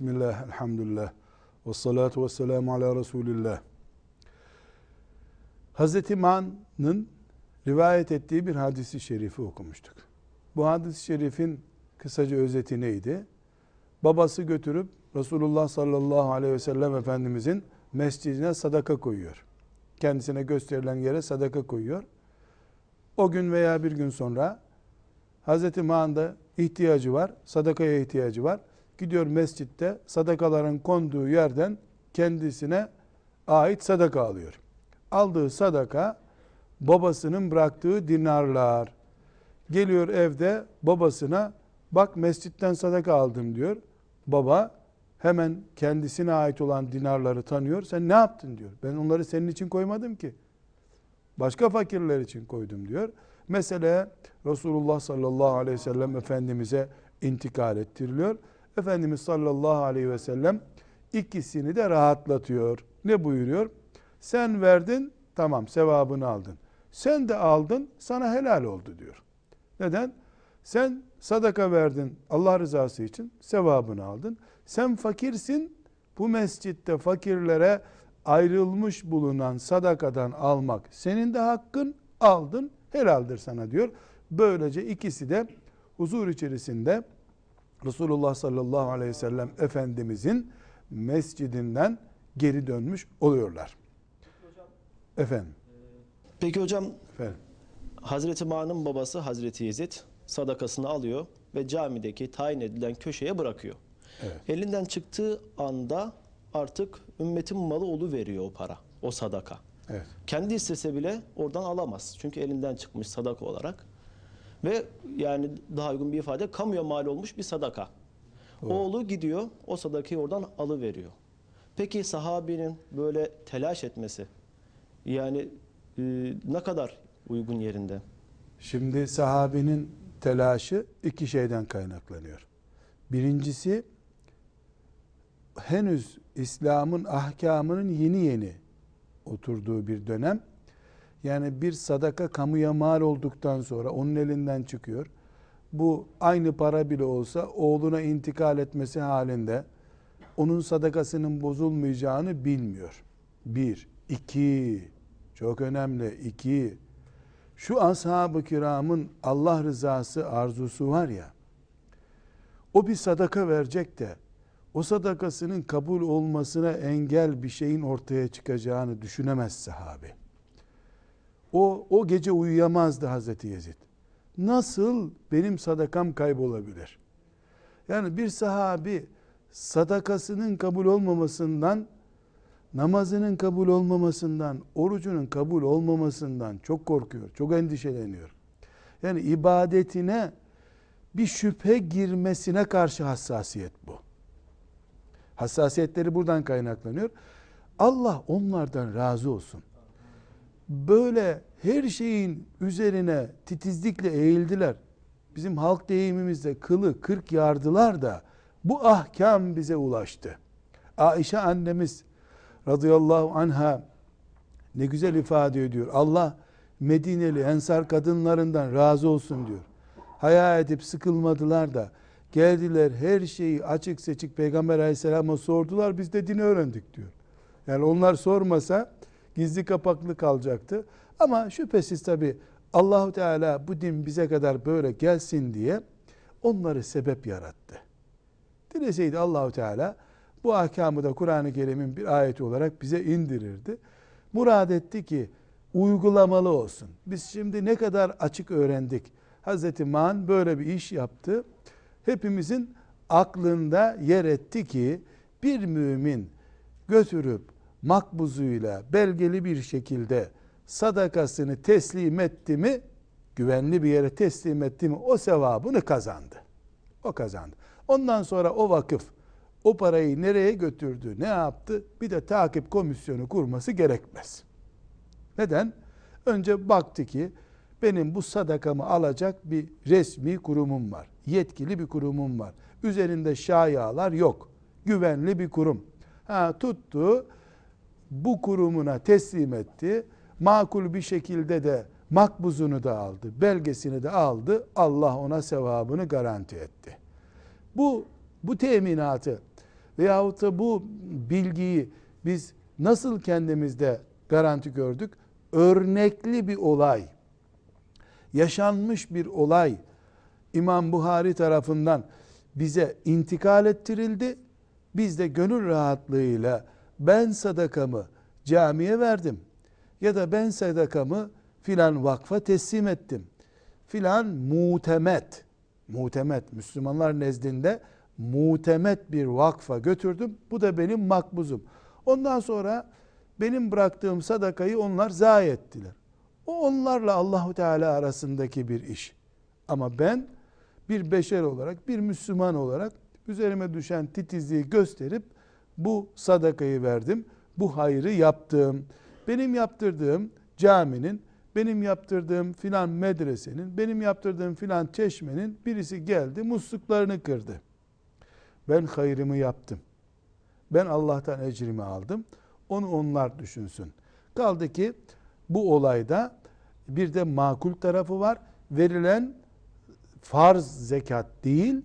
Bismillah, elhamdülillah. Ve salatu ve selamu ala Resulillah. Hz. Ma'nın rivayet ettiği bir hadisi şerifi okumuştuk. Bu hadis-i şerifin kısaca özeti neydi? Babası götürüp Resulullah sallallahu aleyhi ve sellem Efendimizin mescidine sadaka koyuyor. Kendisine gösterilen yere sadaka koyuyor. O gün veya bir gün sonra Hz. Ma'n'da ihtiyacı var, sadakaya ihtiyacı var gidiyor mescitte sadakaların konduğu yerden kendisine ait sadaka alıyor. Aldığı sadaka babasının bıraktığı dinarlar. Geliyor evde babasına bak mescitten sadaka aldım diyor. Baba hemen kendisine ait olan dinarları tanıyor. Sen ne yaptın diyor. Ben onları senin için koymadım ki. Başka fakirler için koydum diyor. Mesela Resulullah sallallahu aleyhi ve sellem Efendimiz'e intikal ettiriliyor. Efendimiz sallallahu aleyhi ve sellem ikisini de rahatlatıyor. Ne buyuruyor? Sen verdin, tamam sevabını aldın. Sen de aldın, sana helal oldu diyor. Neden? Sen sadaka verdin Allah rızası için, sevabını aldın. Sen fakirsin, bu mescitte fakirlere ayrılmış bulunan sadakadan almak senin de hakkın, aldın, helaldir sana diyor. Böylece ikisi de huzur içerisinde Resulullah sallallahu aleyhi ve sellem Efendimizin mescidinden geri dönmüş oluyorlar. Efendim. Peki hocam Efendim. Hazreti Ma'nın babası Hazreti Yezid sadakasını alıyor ve camideki tayin edilen köşeye bırakıyor. Evet. Elinden çıktığı anda artık ümmetin malı olu veriyor o para, o sadaka. Evet. Kendi istese bile oradan alamaz. Çünkü elinden çıkmış sadaka olarak. Ve yani daha uygun bir ifade kamuya mal olmuş bir sadaka. Oğlu gidiyor o sadakayı oradan alıveriyor. Peki sahabinin böyle telaş etmesi yani e, ne kadar uygun yerinde? Şimdi sahabinin telaşı iki şeyden kaynaklanıyor. Birincisi henüz İslam'ın ahkamının yeni yeni oturduğu bir dönem. Yani bir sadaka kamuya mal olduktan sonra onun elinden çıkıyor. Bu aynı para bile olsa oğluna intikal etmesi halinde onun sadakasının bozulmayacağını bilmiyor. Bir. İki çok önemli. iki şu ashab-ı kiramın Allah rızası arzusu var ya, o bir sadaka verecek de, o sadakasının kabul olmasına engel bir şeyin ortaya çıkacağını düşünemez sahabe. O, o gece uyuyamazdı Hazreti Yezid. Nasıl benim sadakam kaybolabilir? Yani bir sahabi sadakasının kabul olmamasından, namazının kabul olmamasından, orucunun kabul olmamasından çok korkuyor, çok endişeleniyor. Yani ibadetine bir şüphe girmesine karşı hassasiyet bu. Hassasiyetleri buradan kaynaklanıyor. Allah onlardan razı olsun böyle her şeyin üzerine titizlikle eğildiler. Bizim halk deyimimizde kılı kırk yardılar da bu ahkam bize ulaştı. Ayşe annemiz radıyallahu anha ne güzel ifade ediyor. Allah Medineli ensar kadınlarından razı olsun diyor. Haya edip sıkılmadılar da geldiler her şeyi açık seçik Peygamber aleyhisselama sordular biz de dini öğrendik diyor. Yani onlar sormasa gizli kapaklı kalacaktı. Ama şüphesiz tabi Allahu Teala bu din bize kadar böyle gelsin diye onları sebep yarattı. Dileseydi Allahu Teala bu ahkamı da Kur'an-ı Kerim'in bir ayeti olarak bize indirirdi. Murad etti ki uygulamalı olsun. Biz şimdi ne kadar açık öğrendik. Hazreti Man böyle bir iş yaptı. Hepimizin aklında yer etti ki bir mümin götürüp makbuzuyla belgeli bir şekilde sadakasını teslim etti mi, güvenli bir yere teslim etti mi o sevabını kazandı. O kazandı. Ondan sonra o vakıf o parayı nereye götürdü, ne yaptı bir de takip komisyonu kurması gerekmez. Neden? Önce baktı ki benim bu sadakamı alacak bir resmi kurumum var. Yetkili bir kurumum var. Üzerinde şayalar yok. Güvenli bir kurum. Ha, tuttu bu kurumuna teslim etti. Makul bir şekilde de makbuzunu da aldı. Belgesini de aldı. Allah ona sevabını garanti etti. Bu bu teminatı veyahut da bu bilgiyi biz nasıl kendimizde garanti gördük? Örnekli bir olay, yaşanmış bir olay İmam Buhari tarafından bize intikal ettirildi. Biz de gönül rahatlığıyla ben sadakamı camiye verdim ya da ben sadakamı filan vakfa teslim ettim. Filan mutemet, mutemet Müslümanlar nezdinde mutemet bir vakfa götürdüm. Bu da benim makbuzum. Ondan sonra benim bıraktığım sadakayı onlar zayi ettiler. O onlarla Allahu Teala arasındaki bir iş. Ama ben bir beşer olarak, bir Müslüman olarak üzerime düşen titizliği gösterip bu sadakayı verdim. Bu hayrı yaptım. Benim yaptırdığım caminin, benim yaptırdığım filan medresenin, benim yaptırdığım filan çeşmenin birisi geldi musluklarını kırdı. Ben hayrımı yaptım. Ben Allah'tan ecrimi aldım. Onu onlar düşünsün. Kaldı ki bu olayda bir de makul tarafı var. Verilen farz zekat değil,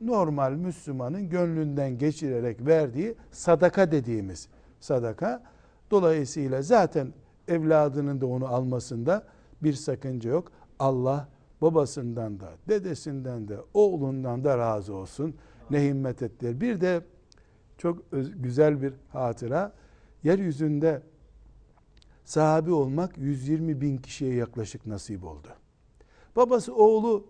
normal Müslümanın gönlünden geçirerek verdiği sadaka dediğimiz sadaka. Dolayısıyla zaten evladının da onu almasında bir sakınca yok. Allah babasından da, dedesinden de, oğlundan da razı olsun. Ne himmet ettiler. Bir de çok güzel bir hatıra. Yeryüzünde sahabi olmak 120 bin kişiye yaklaşık nasip oldu. Babası oğlu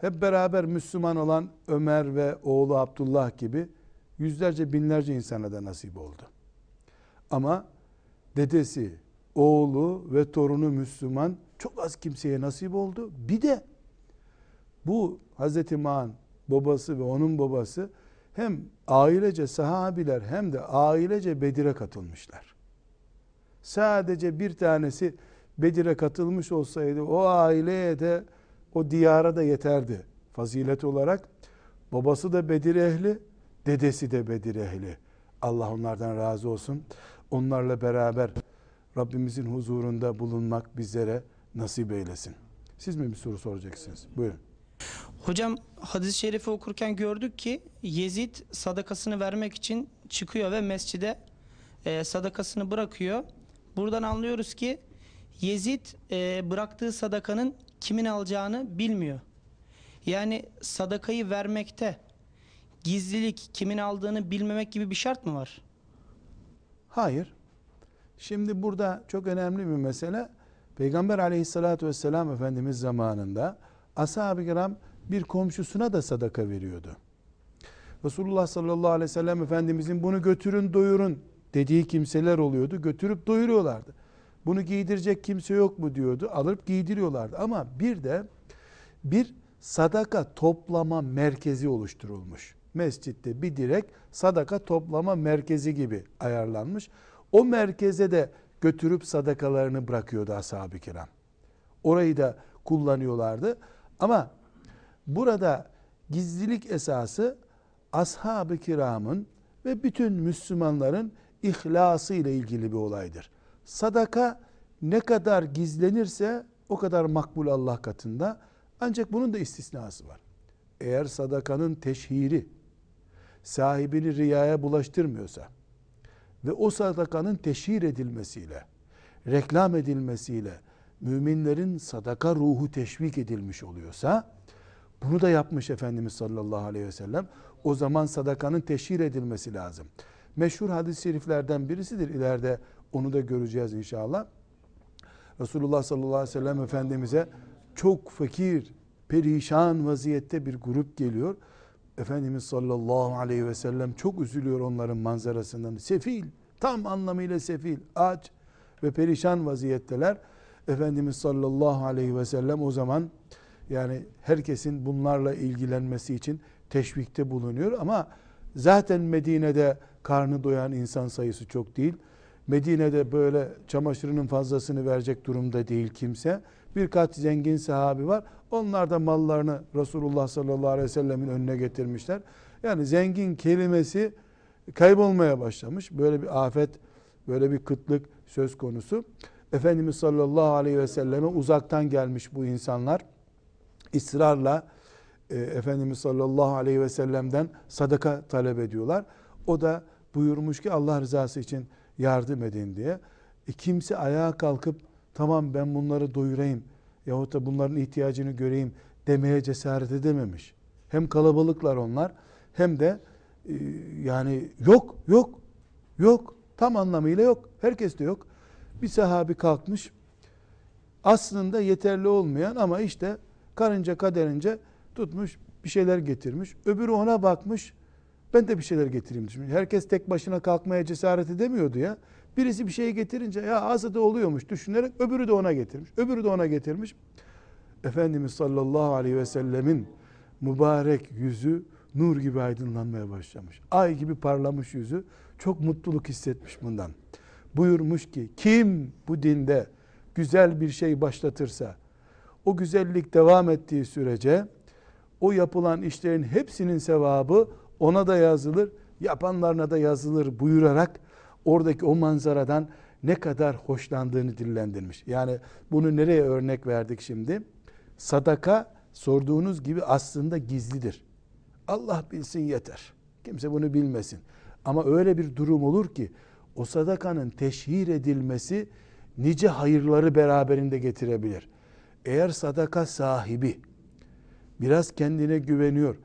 hep beraber Müslüman olan Ömer ve oğlu Abdullah gibi yüzlerce binlerce insana da nasip oldu. Ama dedesi, oğlu ve torunu Müslüman çok az kimseye nasip oldu. Bir de bu Hazreti Ma'an babası ve onun babası hem ailece sahabiler hem de ailece Bedir'e katılmışlar. Sadece bir tanesi Bedir'e katılmış olsaydı o aileye de o diyara da yeterdi fazilet olarak. Babası da Bedir ehli, dedesi de Bedir ehli. Allah onlardan razı olsun. Onlarla beraber Rabbimizin huzurunda bulunmak bizlere nasip eylesin. Siz mi bir soru soracaksınız? Buyurun. Hocam hadis-i şerifi okurken gördük ki Yezid sadakasını vermek için çıkıyor ve mescide e, sadakasını bırakıyor. Buradan anlıyoruz ki Yezid e, bıraktığı sadakanın kimin alacağını bilmiyor. Yani sadakayı vermekte gizlilik kimin aldığını bilmemek gibi bir şart mı var? Hayır. Şimdi burada çok önemli bir mesele. Peygamber aleyhissalatü vesselam Efendimiz zamanında ashab-ı kiram bir komşusuna da sadaka veriyordu. Resulullah sallallahu aleyhi ve sellem Efendimizin bunu götürün doyurun dediği kimseler oluyordu. Götürüp doyuruyorlardı. Bunu giydirecek kimse yok mu diyordu. Alıp giydiriyorlardı. Ama bir de bir sadaka toplama merkezi oluşturulmuş. Mescitte bir direk sadaka toplama merkezi gibi ayarlanmış. O merkeze de götürüp sadakalarını bırakıyordu ashab-ı kiram. Orayı da kullanıyorlardı. Ama burada gizlilik esası ashab-ı kiramın ve bütün Müslümanların ihlası ile ilgili bir olaydır. Sadaka ne kadar gizlenirse o kadar makbul Allah katında. Ancak bunun da istisnası var. Eğer sadakanın teşhiri sahibini riyaya bulaştırmıyorsa ve o sadakanın teşhir edilmesiyle, reklam edilmesiyle müminlerin sadaka ruhu teşvik edilmiş oluyorsa bunu da yapmış Efendimiz sallallahu aleyhi ve sellem. O zaman sadakanın teşhir edilmesi lazım. Meşhur hadis-i şeriflerden birisidir. İleride onu da göreceğiz inşallah. Resulullah sallallahu aleyhi ve sellem Efendimiz'e çok fakir, perişan vaziyette bir grup geliyor. Efendimiz sallallahu aleyhi ve sellem çok üzülüyor onların manzarasından. Sefil, tam anlamıyla sefil, aç ve perişan vaziyetteler. Efendimiz sallallahu aleyhi ve sellem o zaman yani herkesin bunlarla ilgilenmesi için teşvikte bulunuyor ama zaten Medine'de karnı doyan insan sayısı çok değil. Medine'de böyle çamaşırının fazlasını verecek durumda değil kimse. Birkaç zengin sahabi var. Onlar da mallarını Resulullah sallallahu aleyhi ve sellemin önüne getirmişler. Yani zengin kelimesi kaybolmaya başlamış. Böyle bir afet, böyle bir kıtlık söz konusu. Efendimiz sallallahu aleyhi ve selleme uzaktan gelmiş bu insanlar. Israrla e, Efendimiz sallallahu aleyhi ve sellem'den sadaka talep ediyorlar. O da buyurmuş ki Allah rızası için yardım edin diye. E, kimse ayağa kalkıp tamam ben bunları doyurayım yahut da bunların ihtiyacını göreyim demeye cesaret edememiş. Hem kalabalıklar onlar hem de e, yani yok yok yok tam anlamıyla yok. Herkes de yok. Bir sahabi kalkmış aslında yeterli olmayan ama işte karınca kaderince tutmuş bir şeyler getirmiş. Öbürü ona bakmış ben de bir şeyler getireyim demiş. Herkes tek başına kalkmaya cesaret edemiyordu ya. Birisi bir şey getirince ya azı da oluyormuş düşünerek öbürü de ona getirmiş. Öbürü de ona getirmiş. Efendimiz sallallahu aleyhi ve sellemin mübarek yüzü nur gibi aydınlanmaya başlamış. Ay gibi parlamış yüzü çok mutluluk hissetmiş bundan. Buyurmuş ki kim bu dinde güzel bir şey başlatırsa o güzellik devam ettiği sürece o yapılan işlerin hepsinin sevabı ona da yazılır, yapanlarına da yazılır buyurarak oradaki o manzaradan ne kadar hoşlandığını dillendirmiş. Yani bunu nereye örnek verdik şimdi? Sadaka sorduğunuz gibi aslında gizlidir. Allah bilsin yeter. Kimse bunu bilmesin. Ama öyle bir durum olur ki o sadakanın teşhir edilmesi nice hayırları beraberinde getirebilir. Eğer sadaka sahibi biraz kendine güveniyor,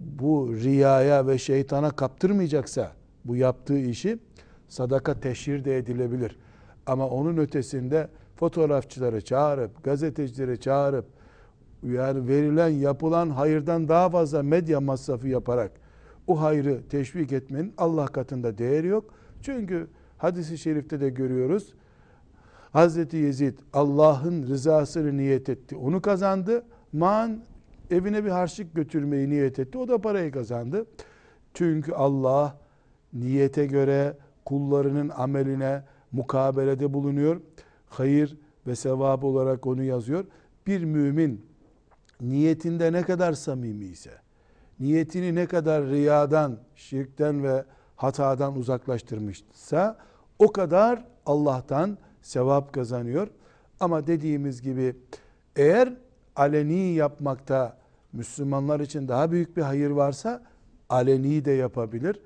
bu riyaya ve şeytana kaptırmayacaksa bu yaptığı işi sadaka teşhir de edilebilir. Ama onun ötesinde fotoğrafçıları çağırıp, gazetecileri çağırıp, yani verilen, yapılan hayırdan daha fazla medya masrafı yaparak o hayrı teşvik etmenin Allah katında değeri yok. Çünkü hadisi şerifte de görüyoruz. Hazreti Yezid Allah'ın rızasını niyet etti. Onu kazandı. Man evine bir harçlık götürmeyi niyet etti. O da parayı kazandı. Çünkü Allah niyete göre kullarının ameline mukabelede bulunuyor. Hayır ve sevap olarak onu yazıyor. Bir mümin niyetinde ne kadar samimi ise, niyetini ne kadar riyadan, şirkten ve hatadan uzaklaştırmışsa o kadar Allah'tan sevap kazanıyor. Ama dediğimiz gibi eğer aleni yapmakta Müslümanlar için daha büyük bir hayır varsa aleni de yapabilir.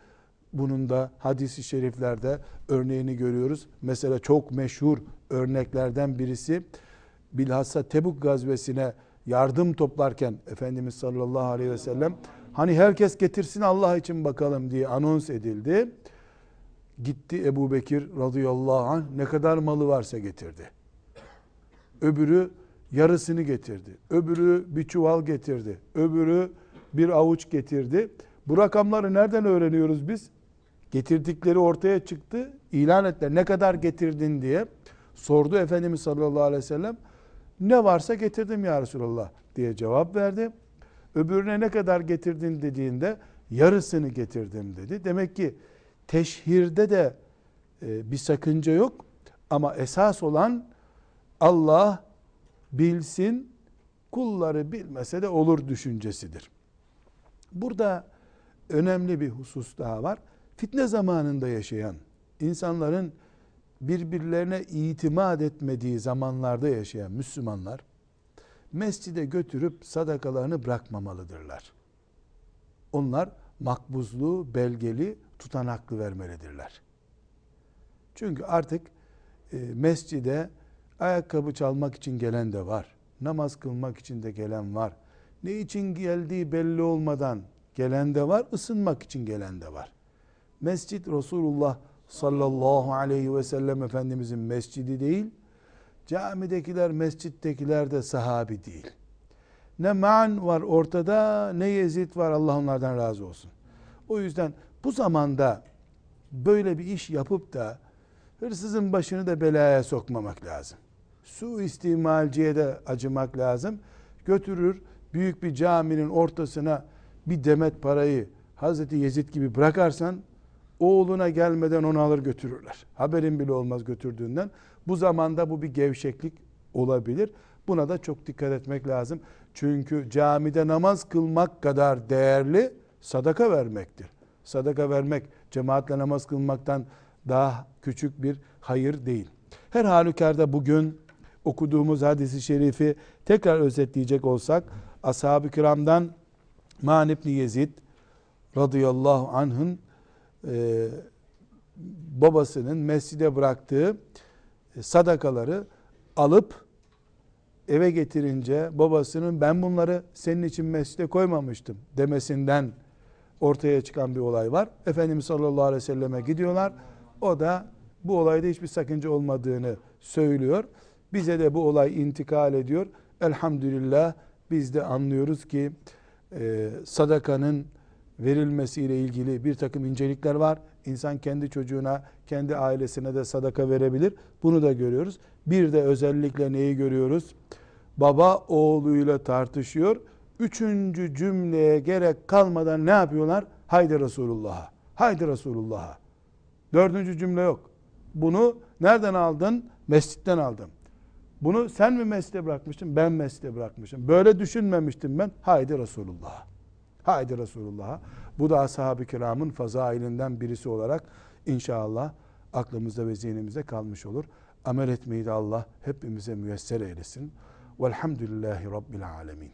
Bunun da hadisi şeriflerde örneğini görüyoruz. Mesela çok meşhur örneklerden birisi bilhassa Tebuk gazvesine yardım toplarken Efendimiz sallallahu aleyhi ve sellem hani herkes getirsin Allah için bakalım diye anons edildi. Gitti Ebu Bekir radıyallahu anh ne kadar malı varsa getirdi. Öbürü yarısını getirdi. Öbürü bir çuval getirdi. Öbürü bir avuç getirdi. Bu rakamları nereden öğreniyoruz biz? Getirdikleri ortaya çıktı. İlan ettiler. Ne kadar getirdin diye. Sordu Efendimiz sallallahu aleyhi ve sellem. Ne varsa getirdim ya Resulallah diye cevap verdi. Öbürüne ne kadar getirdin dediğinde yarısını getirdim dedi. Demek ki teşhirde de e, bir sakınca yok. Ama esas olan Allah bilsin, kulları bilmese de olur düşüncesidir. Burada önemli bir husus daha var. Fitne zamanında yaşayan insanların birbirlerine itimat etmediği zamanlarda yaşayan Müslümanlar mescide götürüp sadakalarını bırakmamalıdırlar. Onlar makbuzlu, belgeli, tutanaklı vermelidirler. Çünkü artık e, mescide ayakkabı çalmak için gelen de var. Namaz kılmak için de gelen var. Ne için geldiği belli olmadan gelen de var, ısınmak için gelen de var. Mescid Resulullah sallallahu aleyhi ve sellem Efendimizin mescidi değil, camidekiler, mescittekiler de sahabi değil. Ne man var ortada, ne Yezid var, Allah onlardan razı olsun. O yüzden bu zamanda böyle bir iş yapıp da hırsızın başını da belaya sokmamak lazım. Su istimalciye de acımak lazım. Götürür büyük bir caminin ortasına bir demet parayı Hazreti Yezid gibi bırakarsan oğluna gelmeden onu alır götürürler. Haberin bile olmaz götürdüğünden. Bu zamanda bu bir gevşeklik olabilir. Buna da çok dikkat etmek lazım. Çünkü camide namaz kılmak kadar değerli sadaka vermektir. Sadaka vermek cemaatle namaz kılmaktan daha küçük bir hayır değil. Her halükarda bugün okuduğumuz hadisi şerifi tekrar özetleyecek olsak ashab-ı kiramdan Man İbni Yezid radıyallahu anh'ın e, babasının mescide bıraktığı e, sadakaları alıp eve getirince babasının ben bunları senin için mescide koymamıştım demesinden ortaya çıkan bir olay var. Efendimiz sallallahu aleyhi ve selleme gidiyorlar. O da bu olayda hiçbir sakınca olmadığını söylüyor. Bize de bu olay intikal ediyor. Elhamdülillah biz de anlıyoruz ki e, sadakanın verilmesiyle ilgili bir takım incelikler var. İnsan kendi çocuğuna, kendi ailesine de sadaka verebilir. Bunu da görüyoruz. Bir de özellikle neyi görüyoruz? Baba oğluyla tartışıyor. Üçüncü cümleye gerek kalmadan ne yapıyorlar? Haydi Resulullah'a. Haydi Resulullah'a. Dördüncü cümle yok. Bunu nereden aldın? Mescitten aldım. Bunu sen mi mescide bırakmıştın? Ben mescide bırakmışım. Böyle düşünmemiştim ben. Haydi Resulullah'a. Haydi Resulullah'a. Bu da ashab-ı kiramın fazailinden birisi olarak inşallah aklımızda ve zihnimizde kalmış olur. Amel etmeyi de Allah hepimize müyesser eylesin. Velhamdülillahi Rabbil alemin.